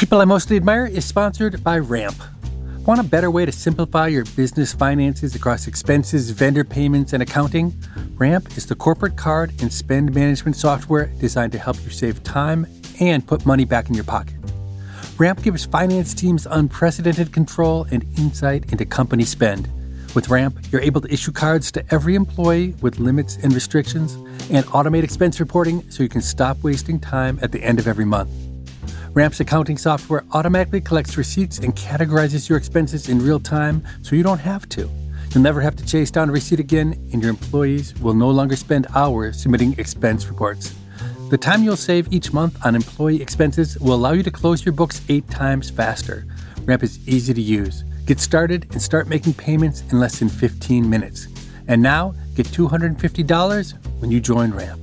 People I Mostly Admire is sponsored by Ramp. Want a better way to simplify your business finances across expenses, vendor payments, and accounting? Ramp is the corporate card and spend management software designed to help you save time and put money back in your pocket. Ramp gives finance teams unprecedented control and insight into company spend. With Ramp, you're able to issue cards to every employee with limits and restrictions and automate expense reporting so you can stop wasting time at the end of every month. Ramp's accounting software automatically collects receipts and categorizes your expenses in real time so you don't have to. You'll never have to chase down a receipt again, and your employees will no longer spend hours submitting expense reports. The time you'll save each month on employee expenses will allow you to close your books eight times faster. Ramp is easy to use. Get started and start making payments in less than 15 minutes. And now, get $250 when you join Ramp.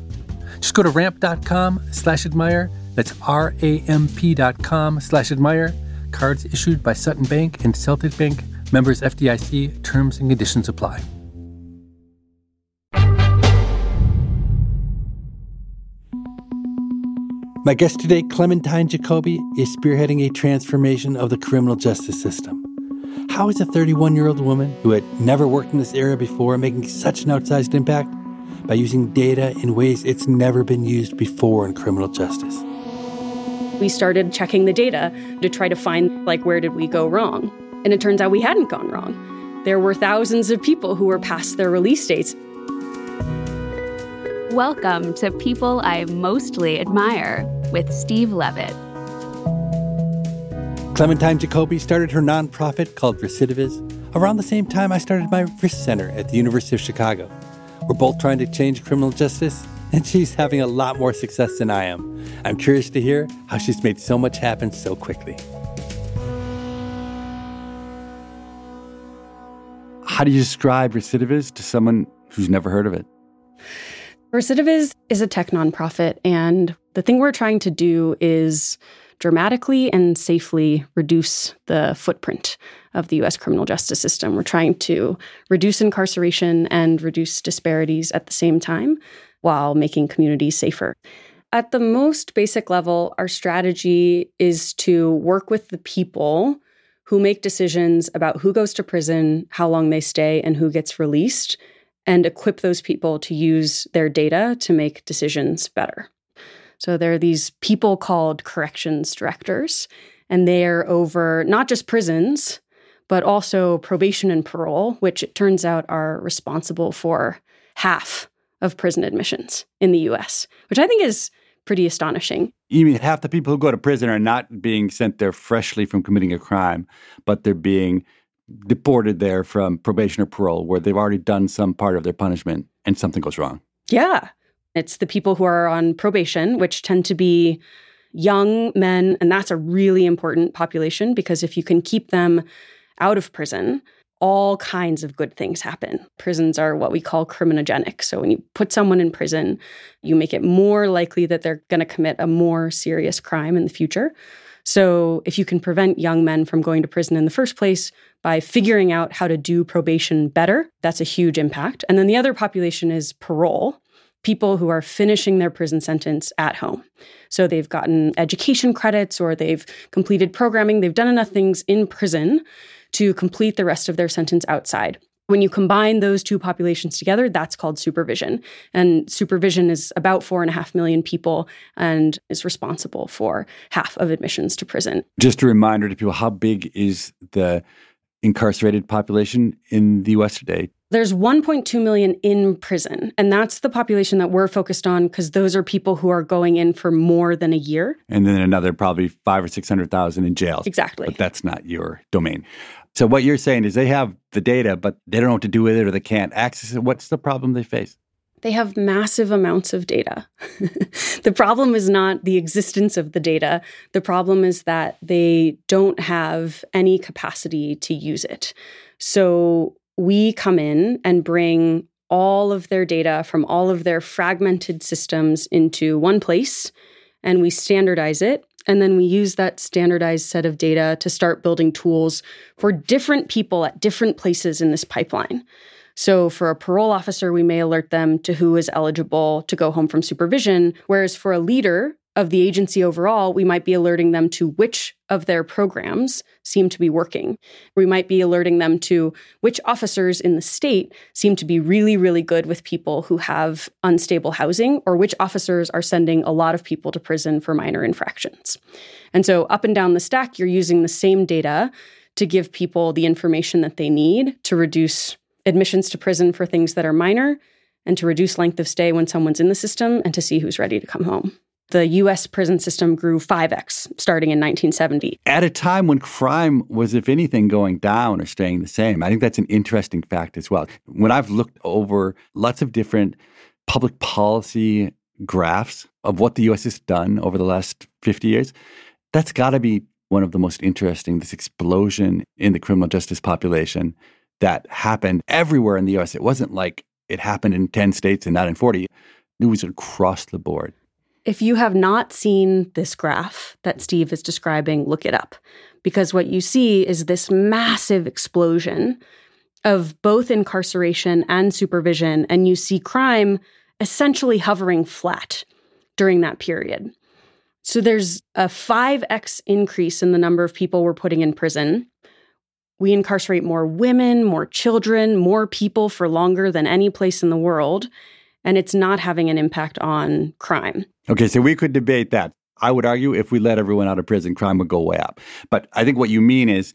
Just go to ramp.com slash admire. That's R-A-M-P dot com slash admire. Cards issued by Sutton Bank and Celtic Bank. Members FDIC. Terms and conditions apply. My guest today, Clementine Jacoby, is spearheading a transformation of the criminal justice system. How is a 31 year old woman who had never worked in this area before making such an outsized impact? By using data in ways it's never been used before in criminal justice. We started checking the data to try to find, like, where did we go wrong? And it turns out we hadn't gone wrong. There were thousands of people who were past their release dates. Welcome to People I Mostly Admire with Steve Levitt. Clementine Jacoby started her nonprofit called Recidiviz around the same time I started my Risk Center at the University of Chicago. We're both trying to change criminal justice, and she's having a lot more success than I am. I'm curious to hear how she's made so much happen so quickly. How do you describe Recidiviz to someone who's never heard of it? Recidiviz is a tech nonprofit, and the thing we're trying to do is dramatically and safely reduce the footprint of the US criminal justice system. We're trying to reduce incarceration and reduce disparities at the same time while making communities safer. At the most basic level, our strategy is to work with the people who make decisions about who goes to prison, how long they stay, and who gets released, and equip those people to use their data to make decisions better. So there are these people called corrections directors, and they're over not just prisons, but also probation and parole, which it turns out are responsible for half of prison admissions in the US, which I think is pretty astonishing. You mean half the people who go to prison are not being sent there freshly from committing a crime, but they're being deported there from probation or parole where they've already done some part of their punishment and something goes wrong? Yeah. It's the people who are on probation, which tend to be young men. And that's a really important population because if you can keep them out of prison, all kinds of good things happen. Prisons are what we call criminogenic. So when you put someone in prison, you make it more likely that they're going to commit a more serious crime in the future. So if you can prevent young men from going to prison in the first place by figuring out how to do probation better, that's a huge impact. And then the other population is parole people who are finishing their prison sentence at home. So they've gotten education credits or they've completed programming, they've done enough things in prison to complete the rest of their sentence outside. When you combine those two populations together, that's called supervision. And supervision is about four and a half million people and is responsible for half of admissions to prison. Just a reminder to people how big is the incarcerated population in the US today? There's 1.2 million in prison, and that's the population that we're focused on because those are people who are going in for more than a year. And then another probably five or 600,000 in jails. Exactly. But that's not your domain. So what you're saying is they have the data, but they don't know what to do with it or they can't access it. What's the problem they face? They have massive amounts of data. the problem is not the existence of the data. The problem is that they don't have any capacity to use it. So we come in and bring all of their data from all of their fragmented systems into one place and we standardize it. And then we use that standardized set of data to start building tools for different people at different places in this pipeline. So, for a parole officer, we may alert them to who is eligible to go home from supervision. Whereas for a leader, of the agency overall, we might be alerting them to which of their programs seem to be working. We might be alerting them to which officers in the state seem to be really, really good with people who have unstable housing, or which officers are sending a lot of people to prison for minor infractions. And so, up and down the stack, you're using the same data to give people the information that they need to reduce admissions to prison for things that are minor and to reduce length of stay when someone's in the system and to see who's ready to come home the US prison system grew 5x starting in 1970. At a time when crime was, if anything, going down or staying the same. I think that's an interesting fact as well. When I've looked over lots of different public policy graphs of what the US has done over the last 50 years, that's got to be one of the most interesting this explosion in the criminal justice population that happened everywhere in the US. It wasn't like it happened in 10 states and not in 40. It was across the board. If you have not seen this graph that Steve is describing, look it up because what you see is this massive explosion of both incarceration and supervision, and you see crime essentially hovering flat during that period. So there's a 5x increase in the number of people we're putting in prison. We incarcerate more women, more children, more people for longer than any place in the world and it's not having an impact on crime. Okay, so we could debate that. I would argue if we let everyone out of prison, crime would go way up. But I think what you mean is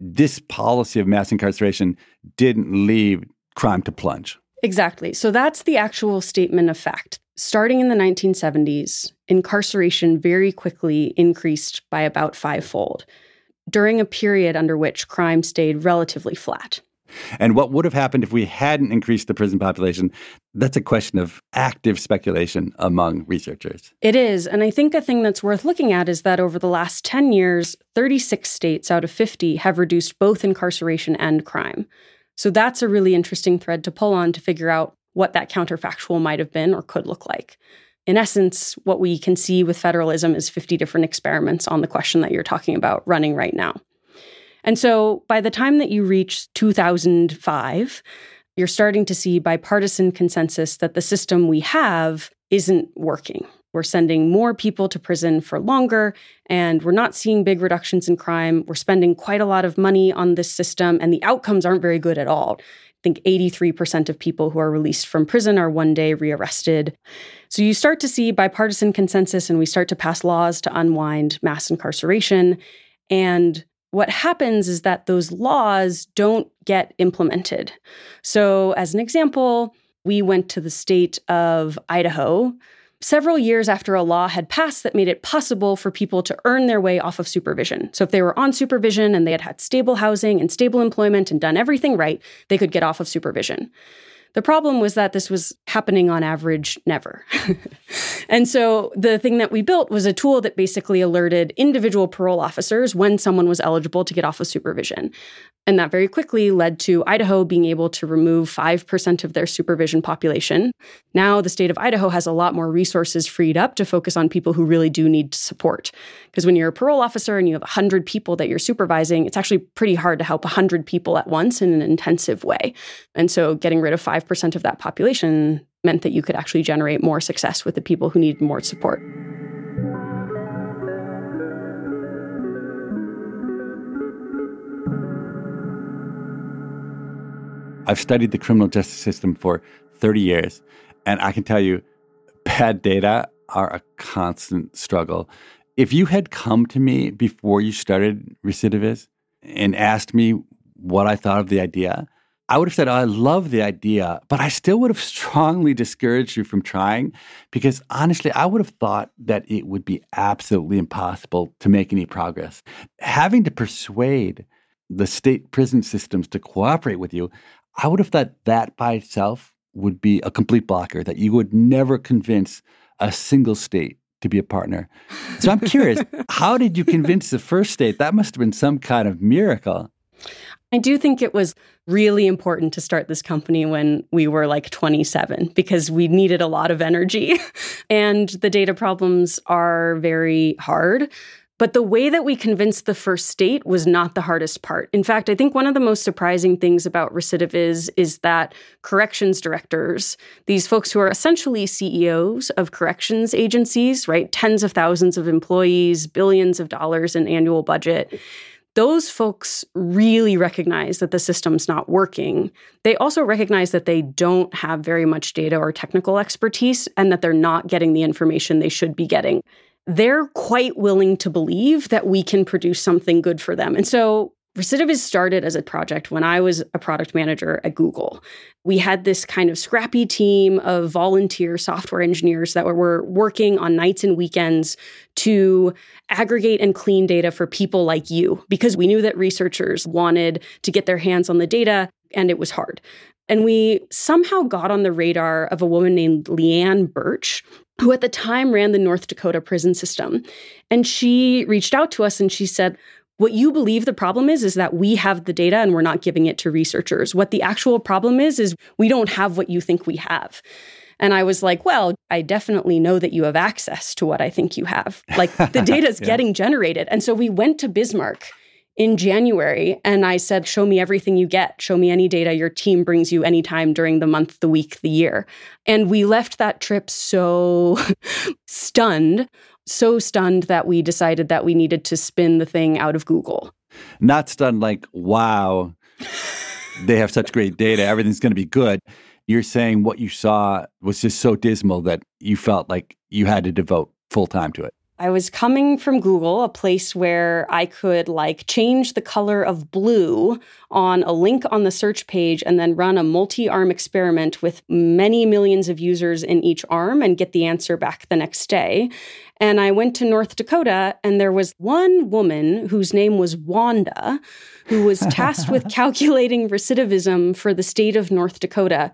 this policy of mass incarceration didn't leave crime to plunge. Exactly. So that's the actual statement of fact. Starting in the 1970s, incarceration very quickly increased by about fivefold during a period under which crime stayed relatively flat. And what would have happened if we hadn't increased the prison population? That's a question of active speculation among researchers. It is. And I think a thing that's worth looking at is that over the last 10 years, 36 states out of 50 have reduced both incarceration and crime. So that's a really interesting thread to pull on to figure out what that counterfactual might have been or could look like. In essence, what we can see with federalism is 50 different experiments on the question that you're talking about running right now. And so by the time that you reach 2005, you're starting to see bipartisan consensus that the system we have isn't working. We're sending more people to prison for longer, and we're not seeing big reductions in crime. We're spending quite a lot of money on this system, and the outcomes aren't very good at all. I think 83% of people who are released from prison are one day rearrested. So you start to see bipartisan consensus, and we start to pass laws to unwind mass incarceration. And what happens is that those laws don't get implemented. So, as an example, we went to the state of Idaho several years after a law had passed that made it possible for people to earn their way off of supervision. So, if they were on supervision and they had had stable housing and stable employment and done everything right, they could get off of supervision. The problem was that this was happening on average never. and so the thing that we built was a tool that basically alerted individual parole officers when someone was eligible to get off of supervision. And that very quickly led to Idaho being able to remove 5% of their supervision population. Now, the state of Idaho has a lot more resources freed up to focus on people who really do need support. Because when you're a parole officer and you have 100 people that you're supervising, it's actually pretty hard to help 100 people at once in an intensive way. And so, getting rid of 5% of that population meant that you could actually generate more success with the people who need more support. I've studied the criminal justice system for 30 years, and I can tell you, bad data are a constant struggle. If you had come to me before you started Recidiviz and asked me what I thought of the idea, I would have said, oh, I love the idea, but I still would have strongly discouraged you from trying because honestly, I would have thought that it would be absolutely impossible to make any progress. Having to persuade the state prison systems to cooperate with you, I would have thought that by itself would be a complete blocker, that you would never convince a single state to be a partner. So I'm curious, how did you convince the first state? That must have been some kind of miracle. I do think it was really important to start this company when we were like 27 because we needed a lot of energy and the data problems are very hard. But the way that we convinced the first state was not the hardest part. In fact, I think one of the most surprising things about Recidiviz is that corrections directors, these folks who are essentially CEOs of corrections agencies, right? Tens of thousands of employees, billions of dollars in annual budget. Those folks really recognize that the system's not working. They also recognize that they don't have very much data or technical expertise and that they're not getting the information they should be getting they're quite willing to believe that we can produce something good for them. And so Recidiviz started as a project when I was a product manager at Google. We had this kind of scrappy team of volunteer software engineers that were working on nights and weekends to aggregate and clean data for people like you because we knew that researchers wanted to get their hands on the data and it was hard. And we somehow got on the radar of a woman named Leann Bertsch, who at the time ran the North Dakota prison system. And she reached out to us and she said, what you believe the problem is, is that we have the data and we're not giving it to researchers. What the actual problem is, is we don't have what you think we have. And I was like, well, I definitely know that you have access to what I think you have. Like the data is yeah. getting generated. And so we went to Bismarck in January and I said, Show me everything you get. Show me any data your team brings you anytime during the month, the week, the year. And we left that trip so stunned, so stunned that we decided that we needed to spin the thing out of Google. Not stunned like, wow, they have such great data, everything's going to be good. You're saying what you saw was just so dismal that you felt like you had to devote full time to it. I was coming from Google, a place where I could like change the color of blue on a link on the search page and then run a multi arm experiment with many millions of users in each arm and get the answer back the next day. And I went to North Dakota, and there was one woman whose name was Wanda, who was tasked with calculating recidivism for the state of North Dakota.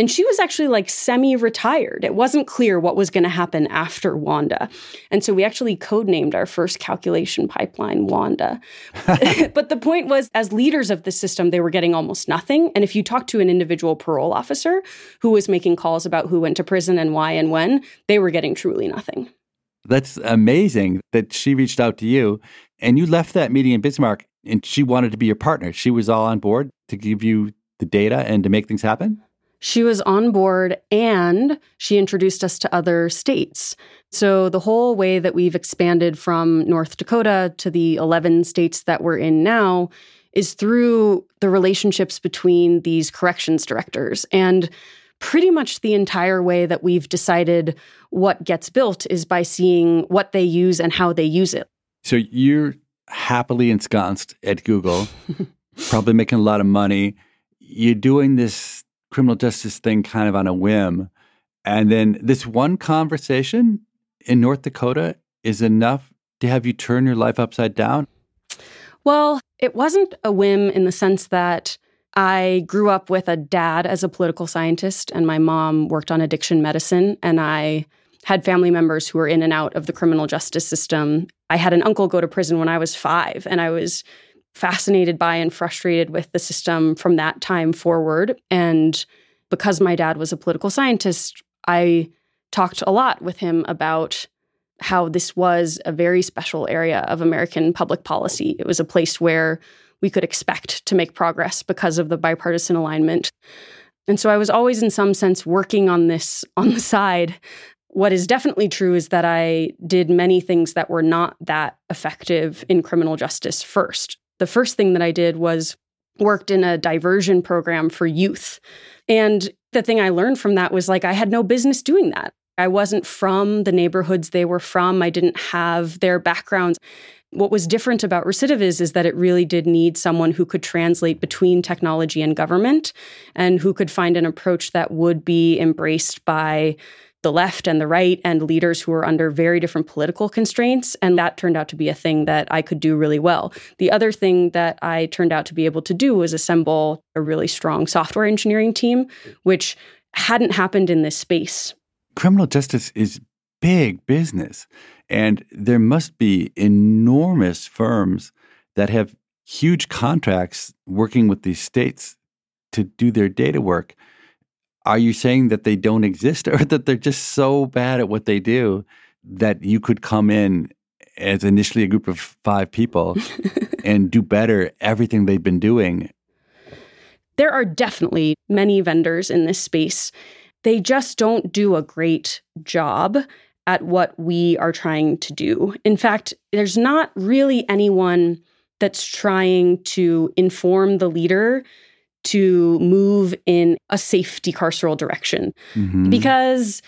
And she was actually like semi retired. It wasn't clear what was going to happen after Wanda. And so we actually codenamed our first calculation pipeline Wanda. but the point was, as leaders of the system, they were getting almost nothing. And if you talk to an individual parole officer who was making calls about who went to prison and why and when, they were getting truly nothing. That's amazing that she reached out to you and you left that meeting in Bismarck and she wanted to be your partner. She was all on board to give you the data and to make things happen? She was on board and she introduced us to other states. So, the whole way that we've expanded from North Dakota to the 11 states that we're in now is through the relationships between these corrections directors. And pretty much the entire way that we've decided what gets built is by seeing what they use and how they use it. So, you're happily ensconced at Google, probably making a lot of money. You're doing this criminal justice thing kind of on a whim. And then this one conversation in North Dakota is enough to have you turn your life upside down? Well, it wasn't a whim in the sense that I grew up with a dad as a political scientist, and my mom worked on addiction medicine, and I had family members who were in and out of the criminal justice system. I had an uncle go to prison when I was five, and I was fascinated by and frustrated with the system from that time forward. And because my dad was a political scientist, I talked a lot with him about how this was a very special area of American public policy. It was a place where we could expect to make progress because of the bipartisan alignment. And so I was always, in some sense, working on this on the side. What is definitely true is that I did many things that were not that effective in criminal justice first the first thing that I did was worked in a diversion program for youth. And the thing I learned from that was like I had no business doing that. I wasn't from the neighborhoods they were from. I didn't have their backgrounds. What was different about Recidiviz is that it really did need someone who could translate between technology and government and who could find an approach that would be embraced by the left and the right and leaders who were under very different political constraints. And that turned out to be a thing that I could do really well. The other thing that I turned out to be able to do was assemble a really strong software engineering team, which hadn't happened in this space. Criminal justice is big business. And there must be enormous firms that have huge contracts working with these states to do their data work. Are you saying that they don't exist or that they're just so bad at what they do that you could come in as initially a group of five people and do better everything they've been doing? There are definitely many vendors in this space. They just don't do a great job at what we are trying to do. In fact, there's not really anyone that's trying to inform the leader to move in a safe decarceral direction mm-hmm. because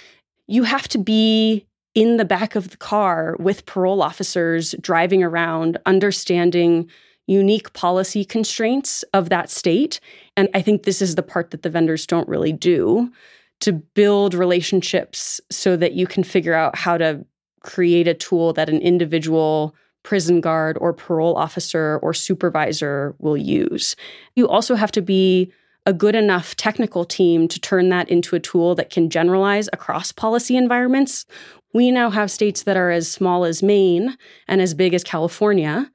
you have to be in the back of the car with parole officers driving around, understanding unique policy constraints of that state. And I think this is the part that the vendors don't really do to build relationships so that you can figure out how to create a tool that an individual prison guard or parole officer or supervisor will use. You also have to be a good enough technical team to turn that into a tool that can generalize across policy environments. We now have states that are as small as Maine and as big as California.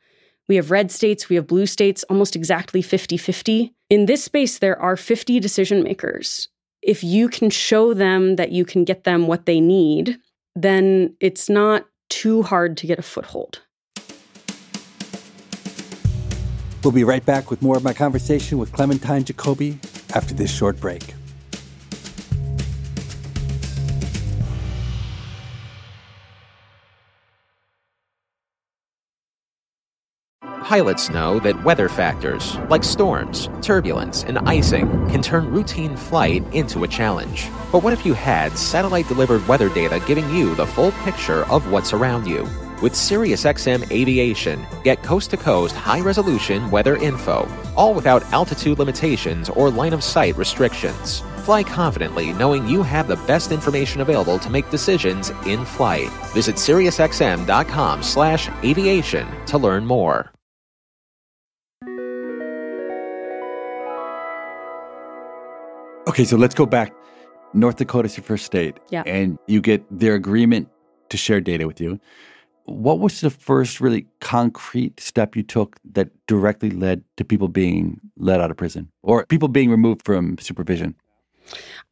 We have red states, we have blue states, almost exactly 50 50. In this space, there are 50 decision makers. If you can show them that you can get them what they need, then it's not too hard to get a foothold. We'll be right back with more of my conversation with Clementine Jacoby after this short break. Pilots know that weather factors, like storms, turbulence, and icing, can turn routine flight into a challenge. But what if you had satellite delivered weather data giving you the full picture of what's around you? With SiriusXM Aviation, get coast to coast high resolution weather info, all without altitude limitations or line of sight restrictions. Fly confidently knowing you have the best information available to make decisions in flight. Visit SiriusXM.com slash aviation to learn more. Okay, so let's go back. North Dakota's your first state. Yeah. And you get their agreement to share data with you what was the first really concrete step you took that directly led to people being let out of prison or people being removed from supervision?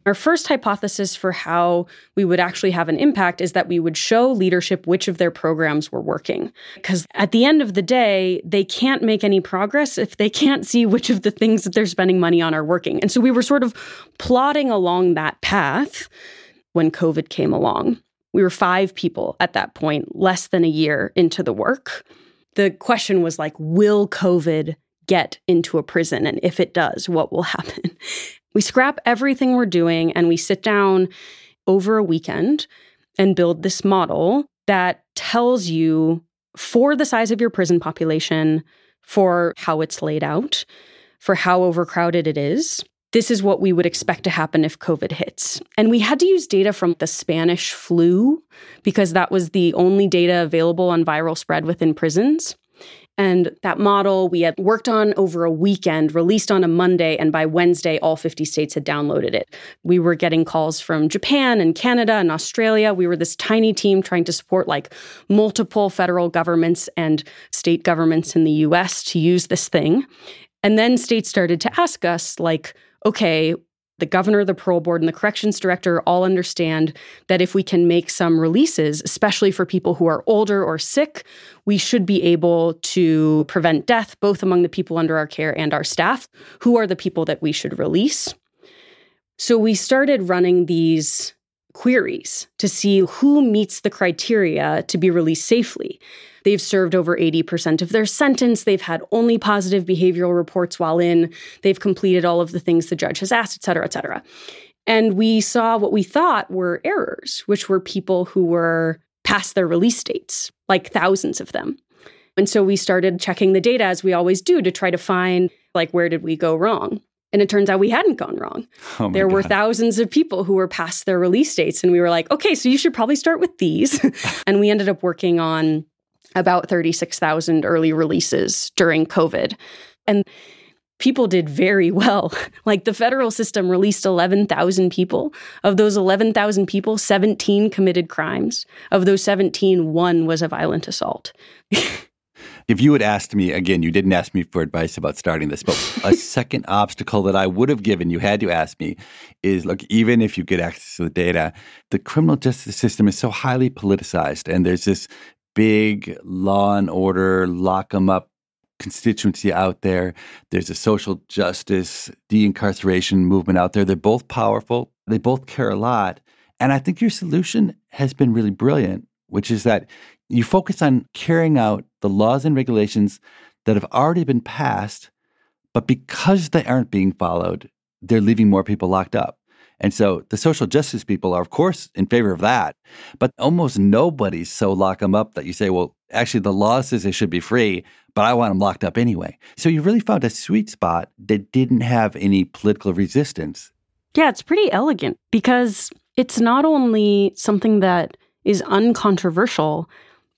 Our first hypothesis for how we would actually have an impact is that we would show leadership which of their programs were working. Because at the end of the day, they can't make any progress if they can't see which of the things that they're spending money on are working. And so we were sort of plodding along that path when COVID came along. We were five people at that point, less than a year into the work. The question was like, will COVID get into a prison? And if it does, what will happen? We scrap everything we're doing and we sit down over a weekend and build this model that tells you for the size of your prison population, for how it's laid out, for how overcrowded it is, this is what we would expect to happen if COVID hits. And we had to use data from the Spanish flu because that was the only data available on viral spread within prisons. And that model we had worked on over a weekend, released on a Monday, and by Wednesday, all 50 states had downloaded it. We were getting calls from Japan and Canada and Australia. We were this tiny team trying to support like multiple federal governments and state governments in the US to use this thing. And then states started to ask us, like, okay, the governor, the parole board, and the corrections director all understand that if we can make some releases, especially for people who are older or sick, we should be able to prevent death, both among the people under our care and our staff. Who are the people that we should release? So we started running these queries to see who meets the criteria to be released safely. They've served over 80% of their sentence. They've had only positive behavioral reports while in. They've completed all of the things the judge has asked, et cetera, et cetera. And we saw what we thought were errors, which were people who were past their release dates, like thousands of them. And so we started checking the data as we always do to try to find like where did we go wrong? And it turns out we hadn't gone wrong. Oh there God. were thousands of people who were past their release dates. And we were like, okay, so you should probably start with these. and we ended up working on about 36,000 early releases during COVID. And people did very well. Like the federal system released 11,000 people. Of those 11,000 people, 17 committed crimes. Of those 17, one was a violent assault. If you had asked me, again, you didn't ask me for advice about starting this, but a second obstacle that I would have given you had to ask me is look, even if you get access to the data, the criminal justice system is so highly politicized and there's this big law and order, lock them up constituency out there. There's a social justice, de incarceration movement out there. They're both powerful, they both care a lot. And I think your solution has been really brilliant, which is that you focus on carrying out the laws and regulations that have already been passed, but because they aren't being followed, they're leaving more people locked up. And so the social justice people are, of course, in favor of that. But almost nobody's so lock them up that you say, well, actually, the law says they should be free, but I want them locked up anyway. So you really found a sweet spot that didn't have any political resistance. Yeah, it's pretty elegant because it's not only something that is uncontroversial,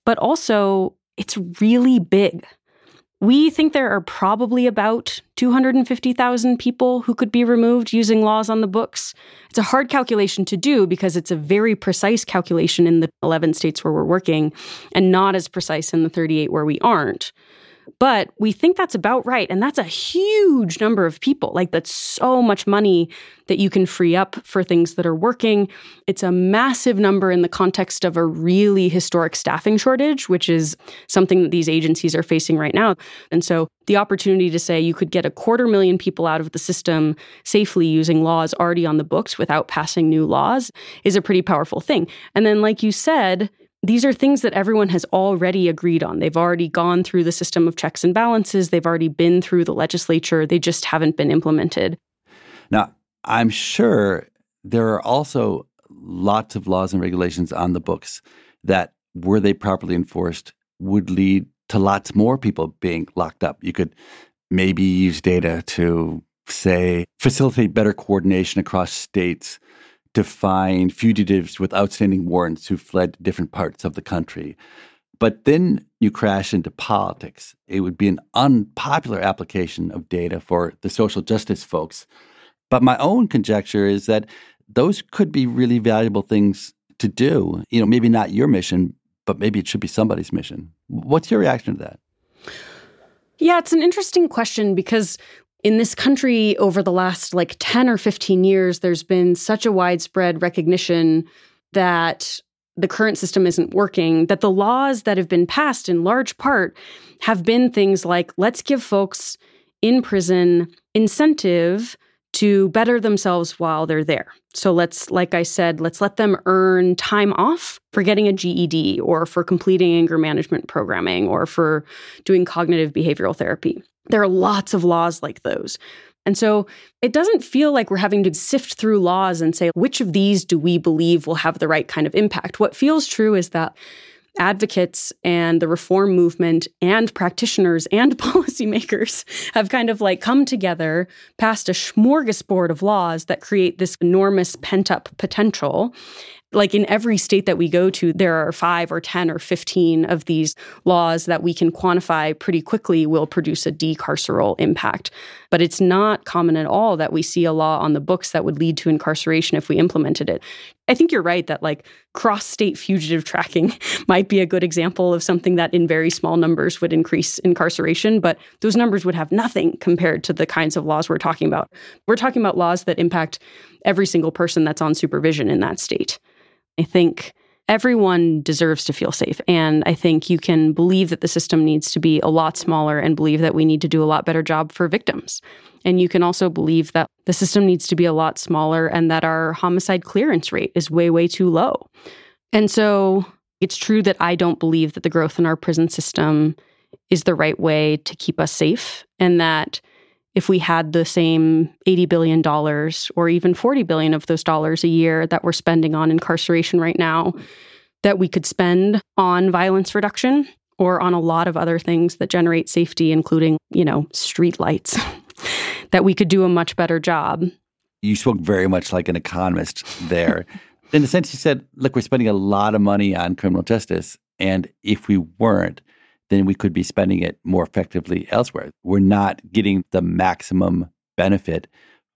but also it's really big. We think there are probably about 250,000 people who could be removed using laws on the books. It's a hard calculation to do because it's a very precise calculation in the 11 states where we're working and not as precise in the 38 where we aren't. But we think that's about right. And that's a huge number of people. Like, that's so much money that you can free up for things that are working. It's a massive number in the context of a really historic staffing shortage, which is something that these agencies are facing right now. And so, the opportunity to say you could get a quarter million people out of the system safely using laws already on the books without passing new laws is a pretty powerful thing. And then, like you said, these are things that everyone has already agreed on. They've already gone through the system of checks and balances. They've already been through the legislature. They just haven't been implemented. Now, I'm sure there are also lots of laws and regulations on the books that, were they properly enforced, would lead to lots more people being locked up. You could maybe use data to, say, facilitate better coordination across states to find fugitives with outstanding warrants who fled different parts of the country. But then you crash into politics. It would be an unpopular application of data for the social justice folks. But my own conjecture is that those could be really valuable things to do. You know, maybe not your mission, but maybe it should be somebody's mission. What's your reaction to that? Yeah, it's an interesting question because in this country over the last like 10 or 15 years, there's been such a widespread recognition that the current system isn't working, that the laws that have been passed in large part have been things like let's give folks in prison incentive to better themselves while they're there. So let's, like I said, let's let them earn time off for getting a GED or for completing anger management programming or for doing cognitive behavioral therapy. There are lots of laws like those. And so it doesn't feel like we're having to sift through laws and say, which of these do we believe will have the right kind of impact? What feels true is that advocates and the reform movement and practitioners and policymakers have kind of like come together passed a smorgasbord of laws that create this enormous pent up potential like in every state that we go to, there are five or 10 or 15 of these laws that we can quantify pretty quickly will produce a decarceral impact. But it's not common at all that we see a law on the books that would lead to incarceration if we implemented it. I think you're right that like cross state fugitive tracking might be a good example of something that in very small numbers would increase incarceration, but those numbers would have nothing compared to the kinds of laws we're talking about. We're talking about laws that impact every single person that's on supervision in that state. I think everyone deserves to feel safe. And I think you can believe that the system needs to be a lot smaller and believe that we need to do a lot better job for victims. And you can also believe that the system needs to be a lot smaller and that our homicide clearance rate is way, way too low. And so it's true that I don't believe that the growth in our prison system is the right way to keep us safe and that if we had the same $80 billion or even 40 billion of those dollars a year that we're spending on incarceration right now, that we could spend on violence reduction or on a lot of other things that generate safety, including, you know, street lights, that we could do a much better job. You spoke very much like an economist there. In the sense, you said, look, we're spending a lot of money on criminal justice. And if we weren't, then we could be spending it more effectively elsewhere. We're not getting the maximum benefit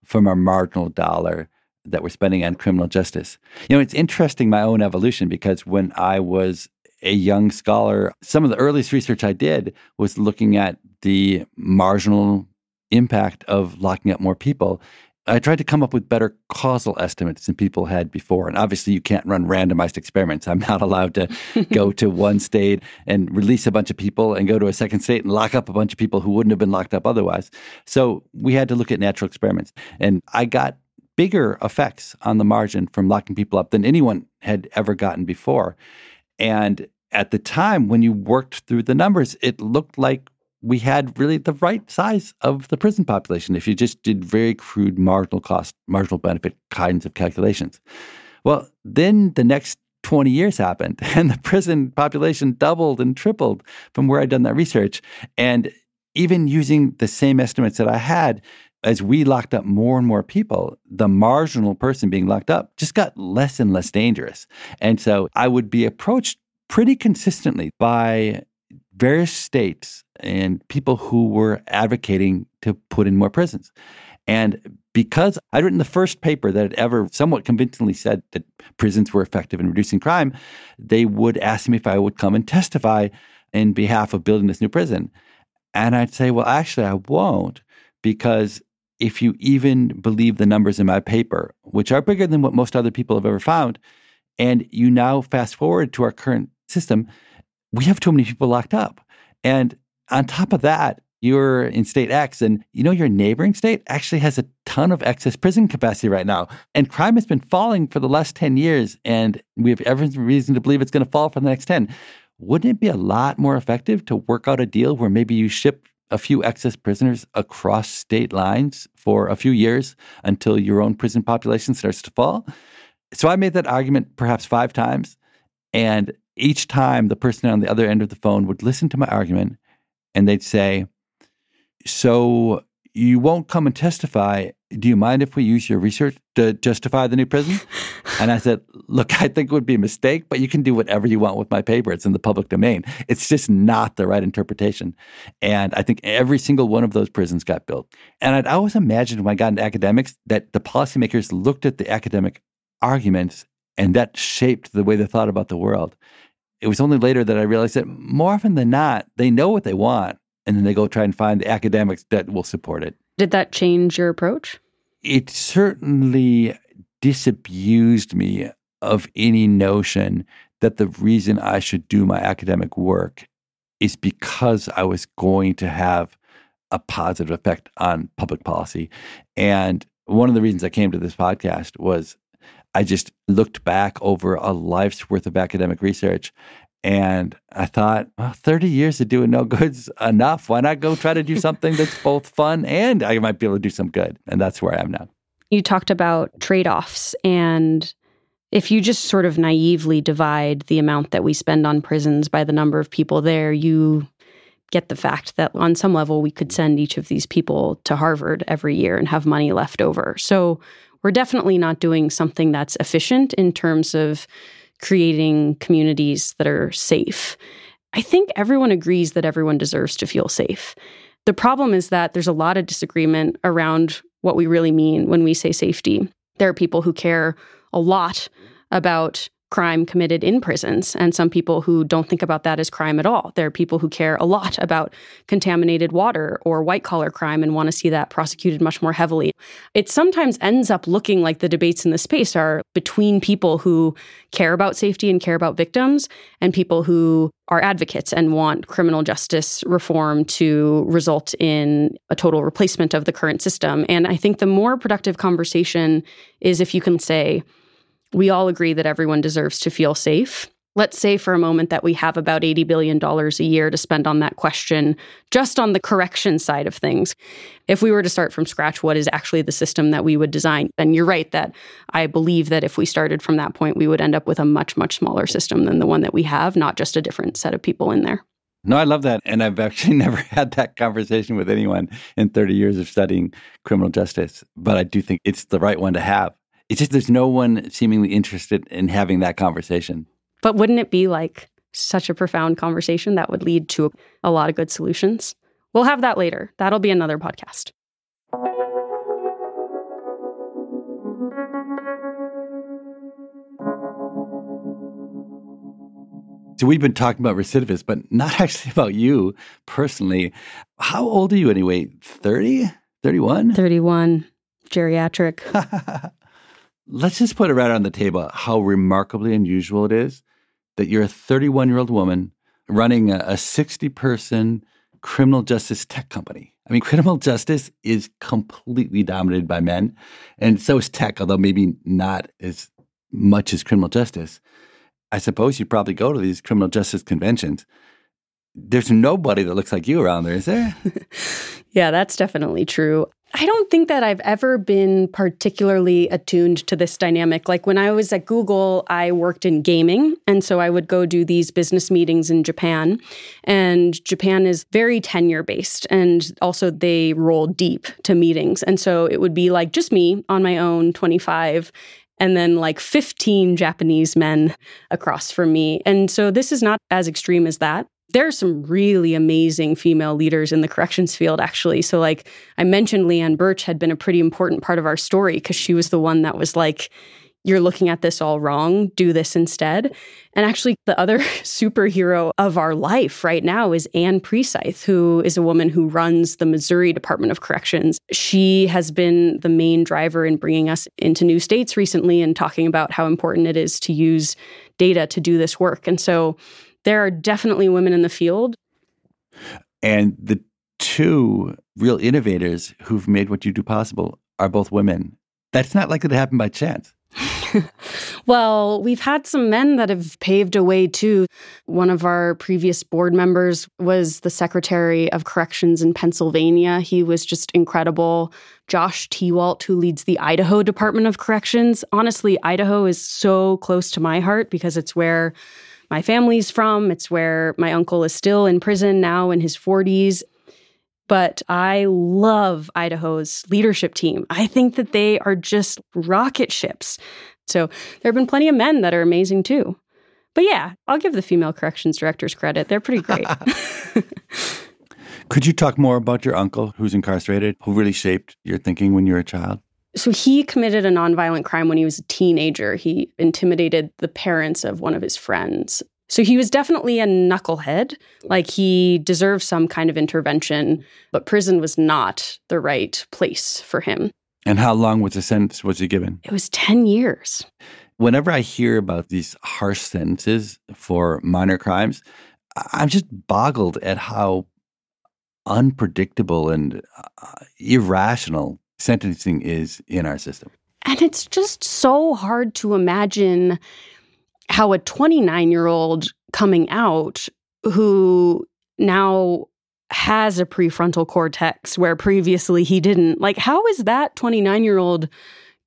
from our marginal dollar that we're spending on criminal justice. You know, it's interesting my own evolution because when I was a young scholar, some of the earliest research I did was looking at the marginal impact of locking up more people. I tried to come up with better causal estimates than people had before. And obviously, you can't run randomized experiments. I'm not allowed to go to one state and release a bunch of people and go to a second state and lock up a bunch of people who wouldn't have been locked up otherwise. So we had to look at natural experiments. And I got bigger effects on the margin from locking people up than anyone had ever gotten before. And at the time, when you worked through the numbers, it looked like we had really the right size of the prison population if you just did very crude marginal cost, marginal benefit kinds of calculations. Well, then the next 20 years happened and the prison population doubled and tripled from where I'd done that research. And even using the same estimates that I had, as we locked up more and more people, the marginal person being locked up just got less and less dangerous. And so I would be approached pretty consistently by various states and people who were advocating to put in more prisons. And because I'd written the first paper that had ever somewhat convincingly said that prisons were effective in reducing crime, they would ask me if I would come and testify in behalf of building this new prison. And I'd say, well, actually, I won't, because if you even believe the numbers in my paper, which are bigger than what most other people have ever found, and you now fast forward to our current system, we have too many people locked up. And on top of that, you're in state X, and you know your neighboring state actually has a ton of excess prison capacity right now. And crime has been falling for the last 10 years, and we have every reason to believe it's going to fall for the next 10. Wouldn't it be a lot more effective to work out a deal where maybe you ship a few excess prisoners across state lines for a few years until your own prison population starts to fall? So I made that argument perhaps five times. And each time the person on the other end of the phone would listen to my argument and they'd say, So you won't come and testify. Do you mind if we use your research to justify the new prison? and I said, Look, I think it would be a mistake, but you can do whatever you want with my paper. It's in the public domain. It's just not the right interpretation. And I think every single one of those prisons got built. And I'd always imagined when I got into academics that the policymakers looked at the academic arguments and that shaped the way they thought about the world. It was only later that I realized that more often than not, they know what they want, and then they go try and find the academics that will support it. Did that change your approach? It certainly disabused me of any notion that the reason I should do my academic work is because I was going to have a positive effect on public policy. And one of the reasons I came to this podcast was I just looked back over a life's worth of academic research and I thought, well, 30 years of doing no good's enough. Why not go try to do something that's both fun and I might be able to do some good? And that's where I am now. You talked about trade offs. And if you just sort of naively divide the amount that we spend on prisons by the number of people there, you get the fact that on some level we could send each of these people to Harvard every year and have money left over. So we're definitely not doing something that's efficient in terms of creating communities that are safe. I think everyone agrees that everyone deserves to feel safe. The problem is that there's a lot of disagreement around what we really mean when we say safety. There are people who care a lot about crime committed in prisons, and some people who don't think about that as crime at all. There are people who care a lot about contaminated water or white collar crime and want to see that prosecuted much more heavily. It sometimes ends up looking like the debates in the space are between people who care about safety and care about victims and people who are advocates and want criminal justice reform to result in a total replacement of the current system. And I think the more productive conversation is if you can say, we all agree that everyone deserves to feel safe. Let's say for a moment that we have about $80 billion a year to spend on that question, just on the correction side of things. If we were to start from scratch, what is actually the system that we would design? And you're right that I believe that if we started from that point, we would end up with a much, much smaller system than the one that we have, not just a different set of people in there. No, I love that. And I've actually never had that conversation with anyone in 30 years of studying criminal justice. But I do think it's the right one to have it's just there's no one seemingly interested in having that conversation. But wouldn't it be like such a profound conversation that would lead to a lot of good solutions. We'll have that later. That'll be another podcast. So we've been talking about Recidiviz, but not actually about you personally. How old are you anyway? 30? 31? 31, geriatric. Let's just put it right on the table how remarkably unusual it is that you're a 31 year old woman running a, a 60 person criminal justice tech company. I mean, criminal justice is completely dominated by men, and so is tech, although maybe not as much as criminal justice. I suppose you probably go to these criminal justice conventions. There's nobody that looks like you around there, is there? yeah, that's definitely true. I don't think that I've ever been particularly attuned to this dynamic. Like when I was at Google, I worked in gaming. And so I would go do these business meetings in Japan. And Japan is very tenure based. And also they roll deep to meetings. And so it would be like just me on my own, 25 and then like 15 Japanese men across from me. And so this is not as extreme as that. There are some really amazing female leaders in the corrections field, actually. So, like I mentioned, Leann Bertsch had been a pretty important part of our story because she was the one that was like, you're looking at this all wrong, do this instead. And actually, the other superhero of our life right now is Anne Precythe, who is a woman who runs the Missouri Department of Corrections. She has been the main driver in bringing us into new states recently and talking about how important it is to use data to do this work. And so there are definitely women in the field. And the two real innovators who've made what you do possible are both women. That's not likely to happen by chance. well, we've had some men that have paved a way too. One of our previous board members was the Secretary of Corrections in Pennsylvania. He was just incredible. Josh Tewalt, who leads the Idaho Department of Corrections. Honestly, Idaho is so close to my heart because it's where my family's from. It's where my uncle is still in prison now in his 40s. But I love Idaho's leadership team. I think that they are just rocket ships. So there have been plenty of men that are amazing too. But yeah, I'll give the female corrections directors credit. They're pretty great. Could you talk more about your uncle who's incarcerated, who really shaped your thinking when you were a child? So he committed a nonviolent crime when he was a teenager. He intimidated the parents of one of his friends. So he was definitely a knucklehead. Like he deserved some kind of intervention, but prison was not the right place for him. And how long was the sentence was he given? It was 10 years. Whenever I hear about these harsh sentences for minor crimes, I'm just boggled at how unpredictable and uh, irrational sentencing is in our system. And it's just so hard to imagine how a 29 year old coming out who now has a prefrontal cortex where previously he didn't. Like, how is that 29 year old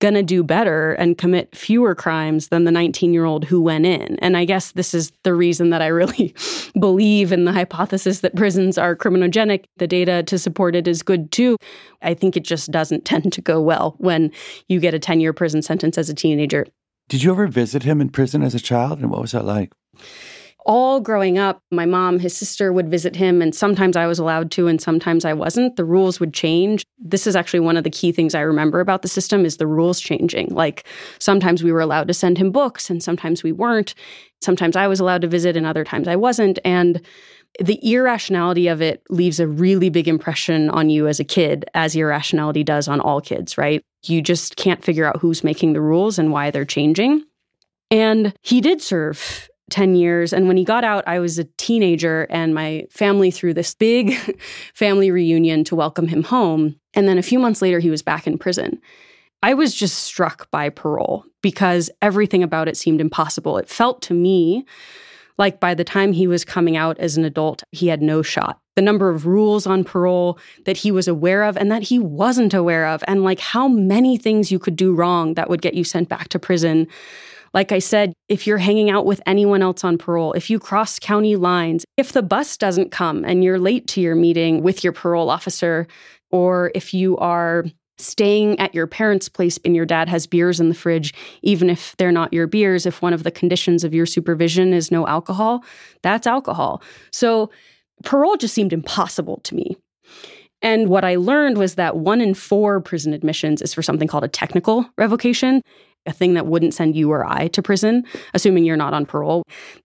going to do better and commit fewer crimes than the 19 year old who went in? And I guess this is the reason that I really believe in the hypothesis that prisons are criminogenic. The data to support it is good too. I think it just doesn't tend to go well when you get a 10 year prison sentence as a teenager. Did you ever visit him in prison as a child? And what was that like? All growing up, my mom, his sister would visit him, and sometimes I was allowed to, and sometimes I wasn't. The rules would change. This is actually one of the key things I remember about the system is the rules changing. Like sometimes we were allowed to send him books, and sometimes we weren't. Sometimes I was allowed to visit, and other times I wasn't. And the irrationality of it leaves a really big impression on you as a kid, as irrationality does on all kids, right? You just can't figure out who's making the rules and why they're changing. And he did serve 10 years. And when he got out, I was a teenager, and my family threw this big family reunion to welcome him home. And then a few months later, he was back in prison. I was just struck by parole because everything about it seemed impossible. It felt to me like by the time he was coming out as an adult, he had no shot. The number of rules on parole that he was aware of and that he wasn't aware of, and like how many things you could do wrong that would get you sent back to prison like I said, if you're hanging out with anyone else on parole, if you cross county lines, if the bus doesn't come and you're late to your meeting with your parole officer, or if you are staying at your parents' place and your dad has beers in the fridge, even if they're not your beers, if one of the conditions of your supervision is no alcohol, that's alcohol. So parole just seemed impossible to me. And what I learned was that one in four prison admissions is for something called a technical revocation, a thing that wouldn't send you or I to prison, assuming you're not on parole.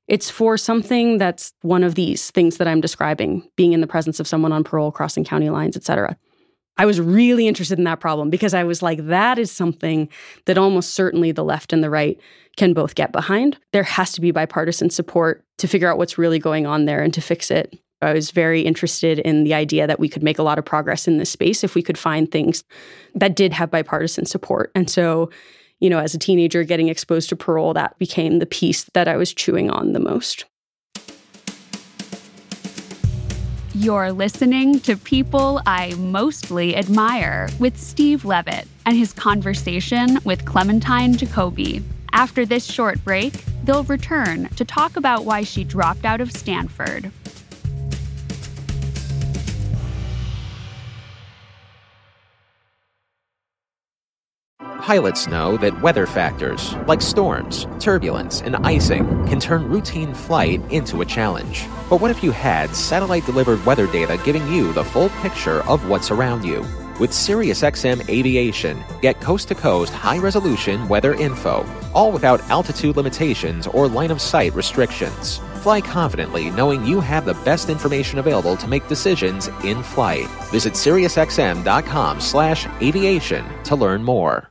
It's for something that's one of these things that I'm describing, being in the presence of someone on parole, crossing county lines, etc. I was really interested in that problem because I was like, that is something that almost certainly the left and the right can both get behind. There has to be bipartisan support to figure out what's really going on there and to fix it. I was very interested in the idea that we could make a lot of progress in this space if we could find things that did have bipartisan support. And so, you know, as a teenager getting exposed to parole, that became the piece that I was chewing on the most. You're listening to People I Mostly Admire with Steve Levitt and his conversation with Clementine Jacoby. After this short break, they'll return to talk about why she dropped out of Stanford. Pilots know that weather factors, like storms, turbulence, and icing, can turn routine flight into a challenge. But what if you had satellite delivered weather data giving you the full picture of what's around you? With SiriusXM Aviation, get coast to coast high resolution weather info, all without altitude limitations or line of sight restrictions. Fly confidently knowing you have the best information available to make decisions in flight. Visit SiriusXM.com slash aviation to learn more.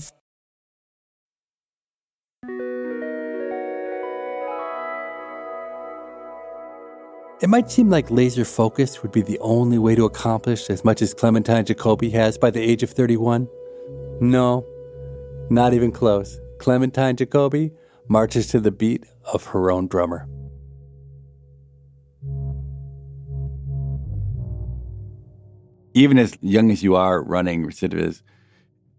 It might seem like laser focus would be the only way to accomplish as much as Clementine Jacoby has by the age of 31. No, not even close. Clementine Jacoby marches to the beat of her own drummer. Even as young as you are running Recidiviz,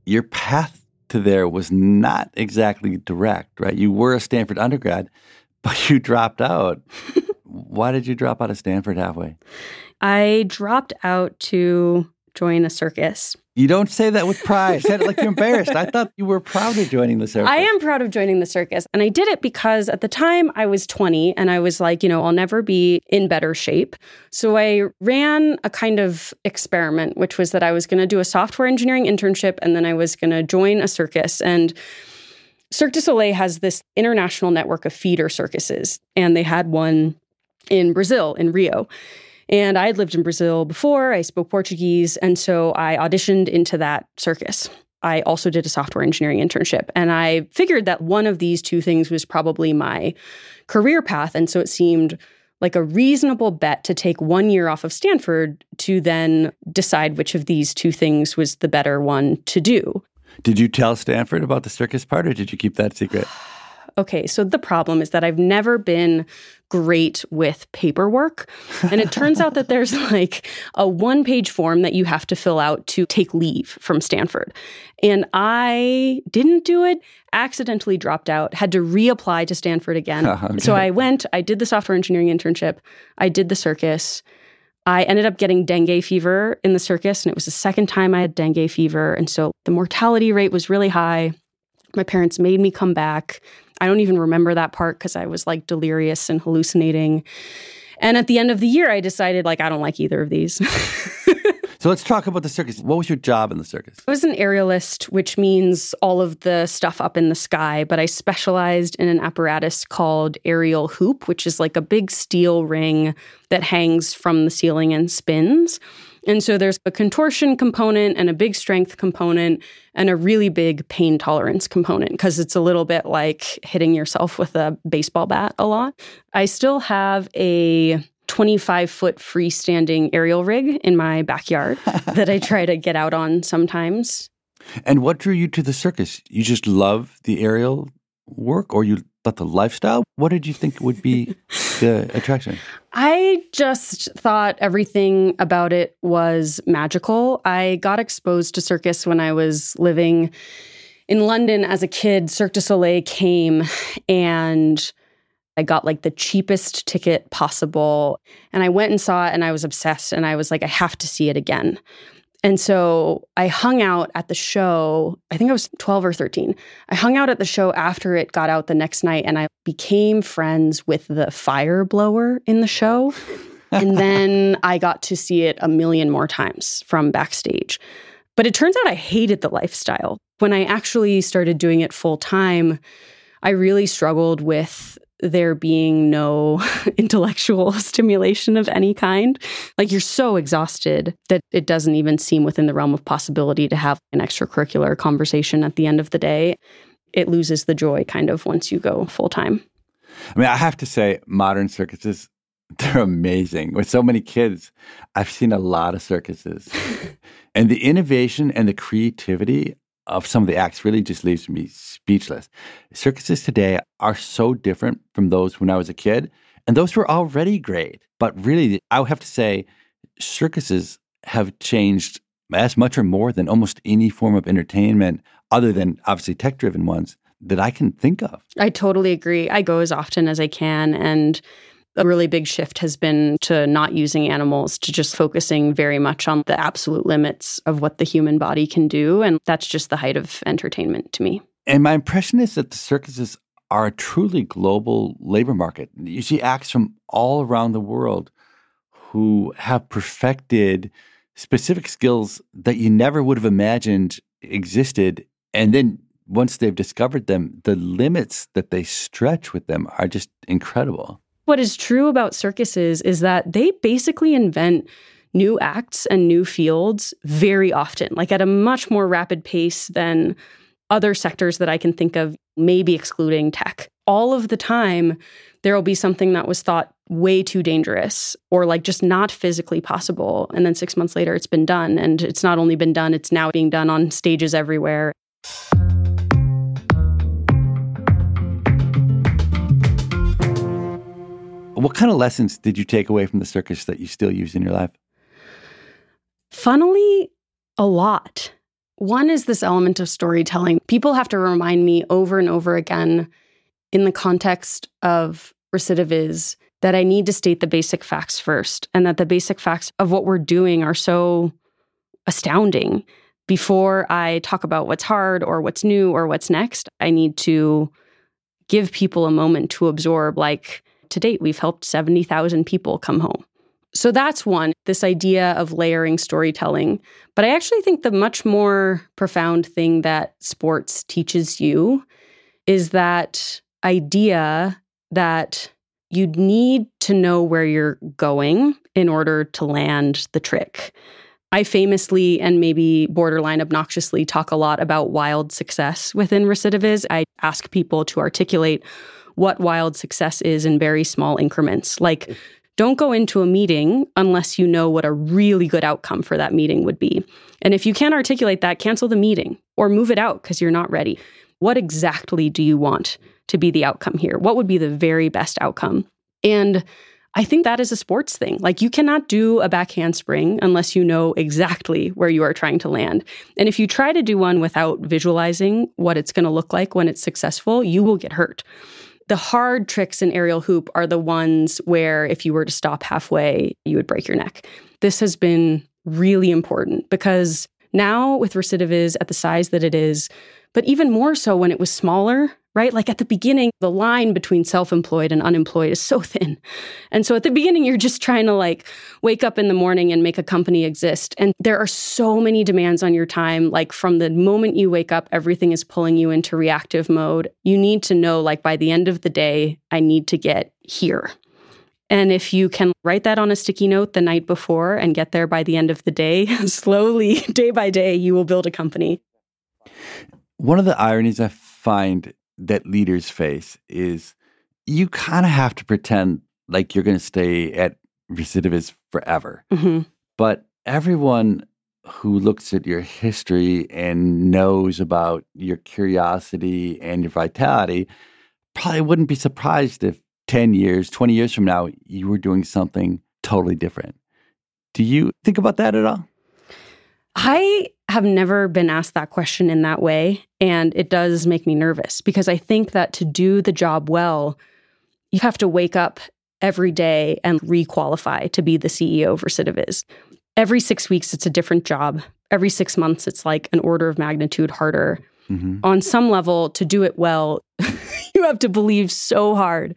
your path to there was not exactly direct, right? You were a Stanford undergrad, but you dropped out. Why did you drop out of Stanford halfway? I dropped out to join a circus. You don't say that with pride. Say it like you're embarrassed. I thought you were proud of joining the circus. I am proud of joining the circus. And I did it because at the time I was 20 and I was like, you know, I'll never be in better shape. So I ran a kind of experiment, which was that I was going to do a software engineering internship and then I was going to join a circus. And Cirque du Soleil has this international network of feeder circuses, and they had one in Brazil, in Rio. And I had lived in Brazil before, I spoke Portuguese, and so I auditioned into that circus. I also did a software engineering internship, and I figured that one of these two things was probably my career path. And so it seemed like a reasonable bet to take one year off of Stanford to then decide which of these two things was the better one to do. Did you tell Stanford about the circus part, or did you keep that secret? okay, so the problem is that I've never been great with paperwork. And it turns out that there's like a one page form that you have to fill out to take leave from Stanford. And I didn't do it, accidentally dropped out, had to reapply to Stanford again. okay. So I went, I did the software engineering internship, I did the circus. I ended up getting dengue fever in the circus, and it was the second time I had dengue fever. And so the mortality rate was really high. My parents made me come back. I don't even remember that part because I was like delirious and hallucinating. And at the end of the year, I decided like I don't like either of these. so let's talk about the circus. What was your job in the circus? I was an aerialist, which means all of the stuff up in the sky, but I specialized in an apparatus called aerial hoop, which is like a big steel ring that hangs from the ceiling and spins. And so there's a contortion component and a big strength component and a really big pain tolerance component because it's a little bit like hitting yourself with a baseball bat a lot. I still have a 25 foot freestanding aerial rig in my backyard that I try to get out on sometimes. And what drew you to the circus? You just love the aerial work or you thought the lifestyle? What did you think would be the attraction? I just thought everything about it was magical. I got exposed to circus when I was living in London as a kid. Cirque du Soleil came and I got like the cheapest ticket possible. And I went and saw it and I was obsessed. And I was like, I have to see it again. And so I hung out at the show. I think I was 12 or 13. I hung out at the show after it got out the next night and I became friends with the fire blower in the show. and then I got to see it a million more times from backstage. But it turns out I hated the lifestyle. When I actually started doing it full time, I really struggled with there being no intellectual stimulation of any kind. Like you're so exhausted that it doesn't even seem within the realm of possibility to have an extracurricular conversation at the end of the day. It loses the joy kind of once you go full time. I mean, I have to say, modern circuses, they're amazing. With so many kids, I've seen a lot of circuses. and the innovation and the creativity of some of the acts really just leaves me speechless. Circuses today are so different from those when I was a kid, and those were already great. But really, I would have to say, circuses have changed as much or more than almost any form of entertainment, other than obviously tech driven ones, that I can think of. I totally agree. I go as often as I can. And a really big shift has been to not using animals, to just focusing very much on the absolute limits of what the human body can do. And that's just the height of entertainment to me. And my impression is that the circuses are a truly global labor market. You see acts from all around the world who have perfected specific skills that you never would have imagined existed. And then once they've discovered them, the limits that they stretch with them are just incredible. What is true about circuses is that they basically invent new acts and new fields very often, like at a much more rapid pace than other sectors that I can think of, maybe excluding tech. All of the time, there will be something that was thought way too dangerous or like just not physically possible. And then six months later, it's been done. And it's not only been done, it's now being done on stages everywhere. What kind of lessons did you take away from the circus that you still use in your life? Funnily, a lot. One is this element of storytelling. People have to remind me over and over again in the context of recidiviz that I need to state the basic facts first and that the basic facts of what we're doing are so astounding. Before I talk about what's hard or what's new or what's next, I need to give people a moment to absorb like to date, we've helped 70,000 people come home. So that's one, this idea of layering storytelling. But I actually think the much more profound thing that sports teaches you is that idea that you need to know where you're going in order to land the trick. I famously and maybe borderline obnoxiously talk a lot about wild success within recidiviz. I ask people to articulate what wild success is in very small increments. Like, don't go into a meeting unless you know what a really good outcome for that meeting would be. And if you can't articulate that, cancel the meeting or move it out because you're not ready. What exactly do you want to be the outcome here? What would be the very best outcome? And I think that is a sports thing. Like you cannot do a back handspring unless you know exactly where you are trying to land. And if you try to do one without visualizing what it's going to look like when it's successful, you will get hurt. The hard tricks in aerial hoop are the ones where if you were to stop halfway, you would break your neck. This has been really important because now with recidiviz at the size that it is, but even more so when it was smaller, right? Like at the beginning, the line between self employed and unemployed is so thin. And so at the beginning, you're just trying to like wake up in the morning and make a company exist. And there are so many demands on your time. Like from the moment you wake up, everything is pulling you into reactive mode. You need to know, like, by the end of the day, I need to get here. And if you can write that on a sticky note the night before and get there by the end of the day, slowly, day by day, you will build a company. One of the ironies I find that leaders face is you kind of have to pretend like you're going to stay at Recidiviz forever. Mm-hmm. But everyone who looks at your history and knows about your curiosity and your vitality probably wouldn't be surprised if 10 years, 20 years from now, you were doing something totally different. Do you think about that at all? I have never been asked that question in that way. And it does make me nervous because I think that to do the job well, you have to wake up every day and requalify to be the CEO of Recidiviz. Every six weeks, it's a different job. Every six months, it's like an order of magnitude harder. Mm-hmm. On some level, to do it well, you have to believe so hard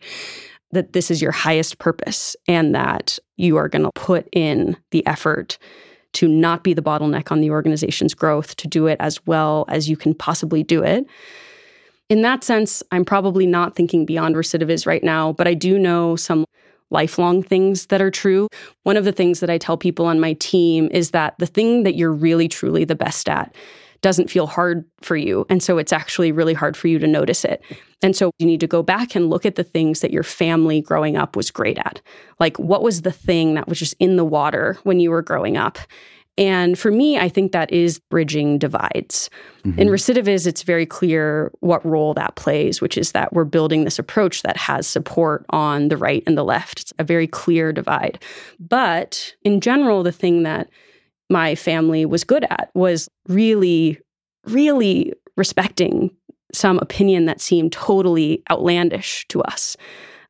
that this is your highest purpose and that you are going to put in the effort to not be the bottleneck on the organization's growth, to do it as well as you can possibly do it. In that sense, I'm probably not thinking beyond Recidiviz right now, but I do know some lifelong things that are true. One of the things that I tell people on my team is that the thing that you're really truly the best at doesn't feel hard for you. And so it's actually really hard for you to notice it. And so you need to go back and look at the things that your family growing up was great at. Like, what was the thing that was just in the water when you were growing up? And for me, I think that is bridging divides. Mm-hmm. In Recidiviz, it's very clear what role that plays, which is that we're building this approach that has support on the right and the left. It's a very clear divide. But in general, the thing that my family was good at was really, really respecting some opinion that seemed totally outlandish to us,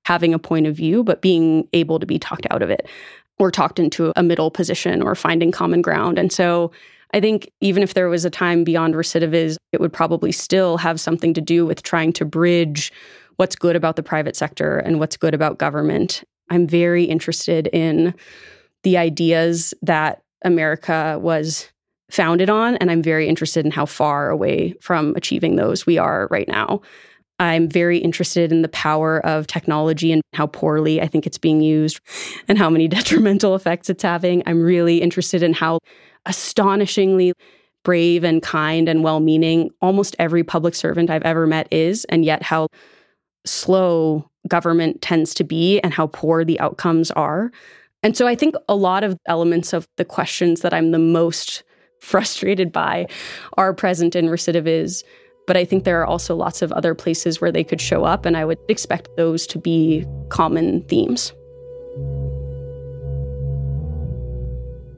having a point of view, but being able to be talked out of it or talked into a middle position or finding common ground. And so I think even if there was a time beyond Recidiviz, it would probably still have something to do with trying to bridge what's good about the private sector and what's good about government. I'm very interested in the ideas that America was founded on. And I'm very interested in how far away from achieving those we are right now. I'm very interested in the power of technology and how poorly I think it's being used and how many detrimental effects it's having. I'm really interested in how astonishingly brave and kind and well meaning almost every public servant I've ever met is, and yet how slow government tends to be and how poor the outcomes are. And so I think a lot of elements of the questions that I'm the most frustrated by are present in Recidiviz. But I think there are also lots of other places where they could show up, and I would expect those to be common themes.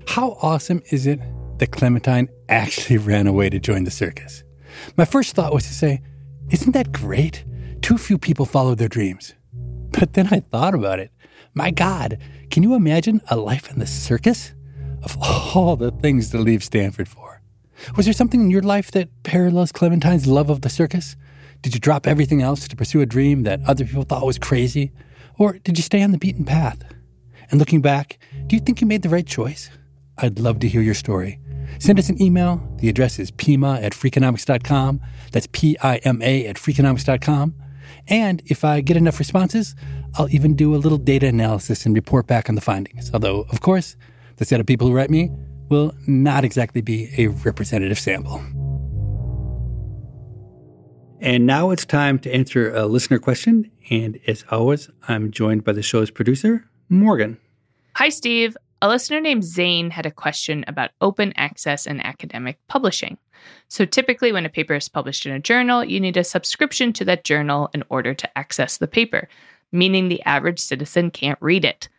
How awesome is it that Clementine actually ran away to join the circus? My first thought was to say, Isn't that great? Too few people follow their dreams. But then I thought about it. My God, can you imagine a life in the circus? Of all the things to leave Stanford for. Was there something in your life that parallels Clementine's love of the circus? Did you drop everything else to pursue a dream that other people thought was crazy? Or did you stay on the beaten path? And looking back, do you think you made the right choice? I'd love to hear your story. Send us an email. The address is pima at freakonomics.com. That's P I M A at freakonomics.com. And if I get enough responses, I'll even do a little data analysis and report back on the findings. Although, of course, the set of people who write me will not exactly be a representative sample. And now it's time to answer a listener question. And as always, I'm joined by the show's producer, Morgan. Hi, Steve. A listener named Zane had a question about open access and academic publishing. So, typically, when a paper is published in a journal, you need a subscription to that journal in order to access the paper, meaning the average citizen can't read it.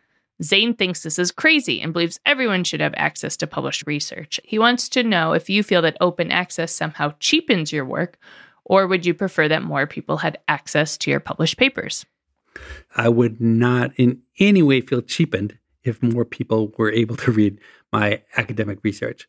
Zane thinks this is crazy and believes everyone should have access to published research. He wants to know if you feel that open access somehow cheapens your work, or would you prefer that more people had access to your published papers? I would not in any way feel cheapened if more people were able to read my academic research.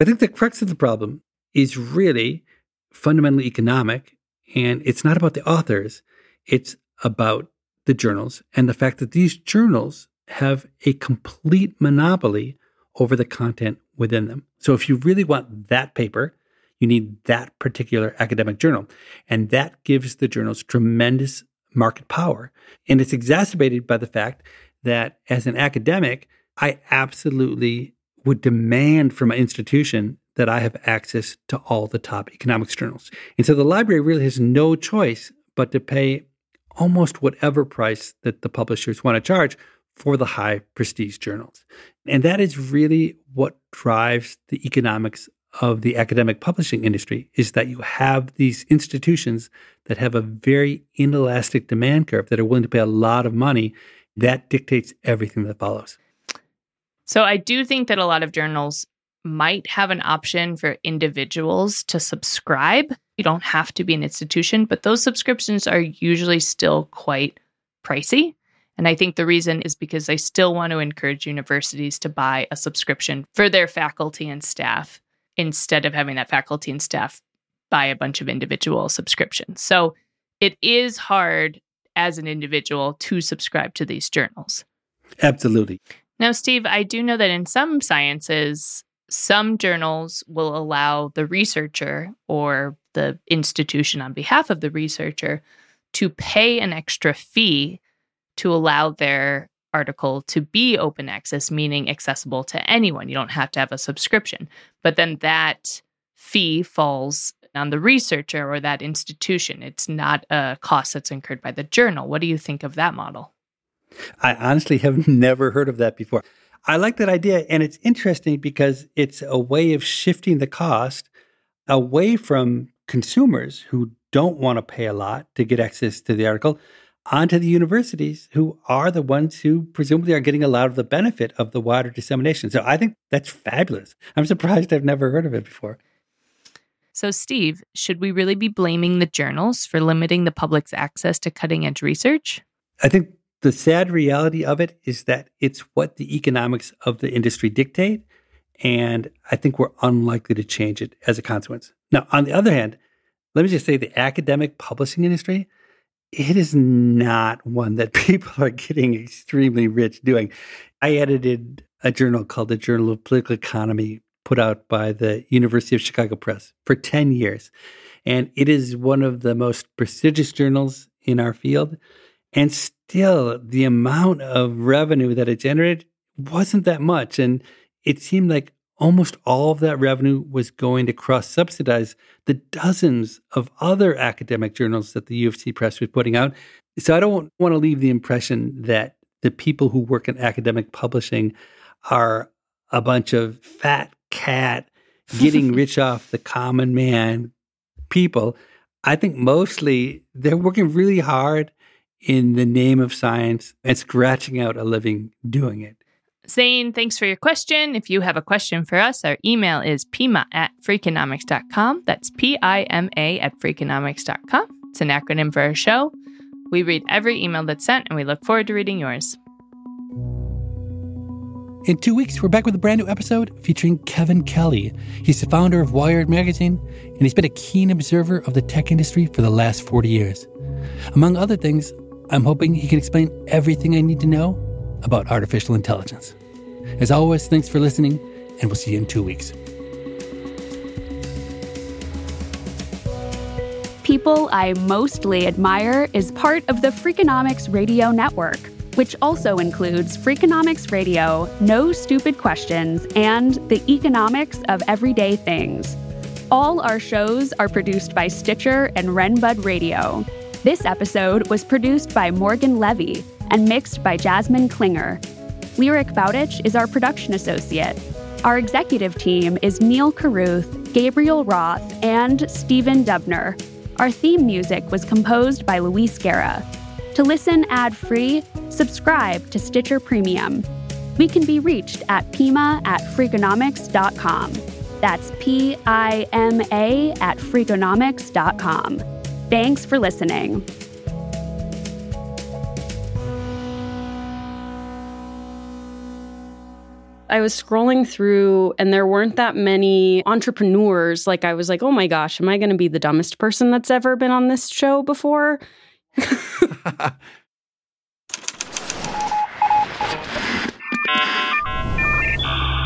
I think the crux of the problem is really fundamentally economic, and it's not about the authors, it's about the journals and the fact that these journals have a complete monopoly over the content within them. So if you really want that paper, you need that particular academic journal. And that gives the journals tremendous market power. And it's exacerbated by the fact that as an academic, I absolutely would demand from an institution that I have access to all the top economics journals. And so the library really has no choice but to pay almost whatever price that the publishers want to charge for the high prestige journals. And that is really what drives the economics of the academic publishing industry is that you have these institutions that have a very inelastic demand curve that are willing to pay a lot of money. That dictates everything that follows. So I do think that a lot of journals might have an option for individuals to subscribe. You don't have to be an institution, but those subscriptions are usually still quite pricey. And I think the reason is because they still want to encourage universities to buy a subscription for their faculty and staff instead of having that faculty and staff buy a bunch of individual subscriptions. So it is hard as an individual to subscribe to these journals. Absolutely. Now, Steve, I do know that in some sciences, some journals will allow the researcher or the institution on behalf of the researcher to pay an extra fee to allow their article to be open access, meaning accessible to anyone. You don't have to have a subscription. But then that fee falls on the researcher or that institution. It's not a cost that's incurred by the journal. What do you think of that model? I honestly have never heard of that before. I like that idea. And it's interesting because it's a way of shifting the cost away from consumers who don't want to pay a lot to get access to the article onto the universities who are the ones who presumably are getting a lot of the benefit of the wider dissemination. So I think that's fabulous. I'm surprised I've never heard of it before. So, Steve, should we really be blaming the journals for limiting the public's access to cutting edge research? I think the sad reality of it is that it's what the economics of the industry dictate. And I think we're unlikely to change it as a consequence. Now, on the other hand, let me just say the academic publishing industry, it is not one that people are getting extremely rich doing. I edited a journal called the Journal of Political Economy, put out by the University of Chicago Press for 10 years. And it is one of the most prestigious journals in our field. And still, the amount of revenue that it generated wasn't that much. And it seemed like almost all of that revenue was going to cross subsidize the dozens of other academic journals that the U of C Press was putting out. So I don't want to leave the impression that the people who work in academic publishing are a bunch of fat cat getting rich off the common man people. I think mostly they're working really hard in the name of science and scratching out a living doing it. Zane, thanks for your question. If you have a question for us, our email is pima at freakonomics.com. That's P I M A at freakonomics.com. It's an acronym for our show. We read every email that's sent, and we look forward to reading yours. In two weeks, we're back with a brand new episode featuring Kevin Kelly. He's the founder of Wired Magazine, and he's been a keen observer of the tech industry for the last 40 years. Among other things, I'm hoping he can explain everything I need to know about artificial intelligence. As always, thanks for listening, and we'll see you in two weeks. People I Mostly Admire is part of the Freakonomics Radio Network, which also includes Freakonomics Radio, No Stupid Questions, and The Economics of Everyday Things. All our shows are produced by Stitcher and Renbud Radio. This episode was produced by Morgan Levy and mixed by Jasmine Klinger. Lyric Bowditch is our production associate. Our executive team is Neil Carruth, Gabriel Roth, and Stephen Dubner. Our theme music was composed by Luis Guerra. To listen ad free, subscribe to Stitcher Premium. We can be reached at pima at freakonomics.com. That's P I M A at freakonomics.com. Thanks for listening. I was scrolling through and there weren't that many entrepreneurs. Like, I was like, oh my gosh, am I going to be the dumbest person that's ever been on this show before?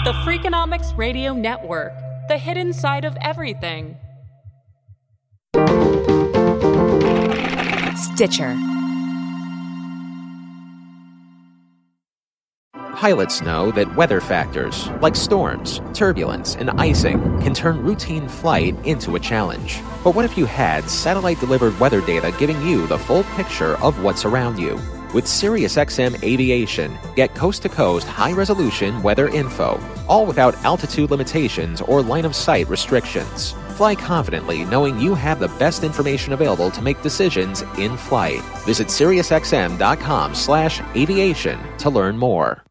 the Freakonomics Radio Network, the hidden side of everything. Stitcher. Pilots know that weather factors, like storms, turbulence, and icing, can turn routine flight into a challenge. But what if you had satellite delivered weather data giving you the full picture of what's around you? With SiriusXM Aviation, get coast to coast high resolution weather info, all without altitude limitations or line of sight restrictions. Fly confidently knowing you have the best information available to make decisions in flight. Visit SiriusXM.com slash aviation to learn more.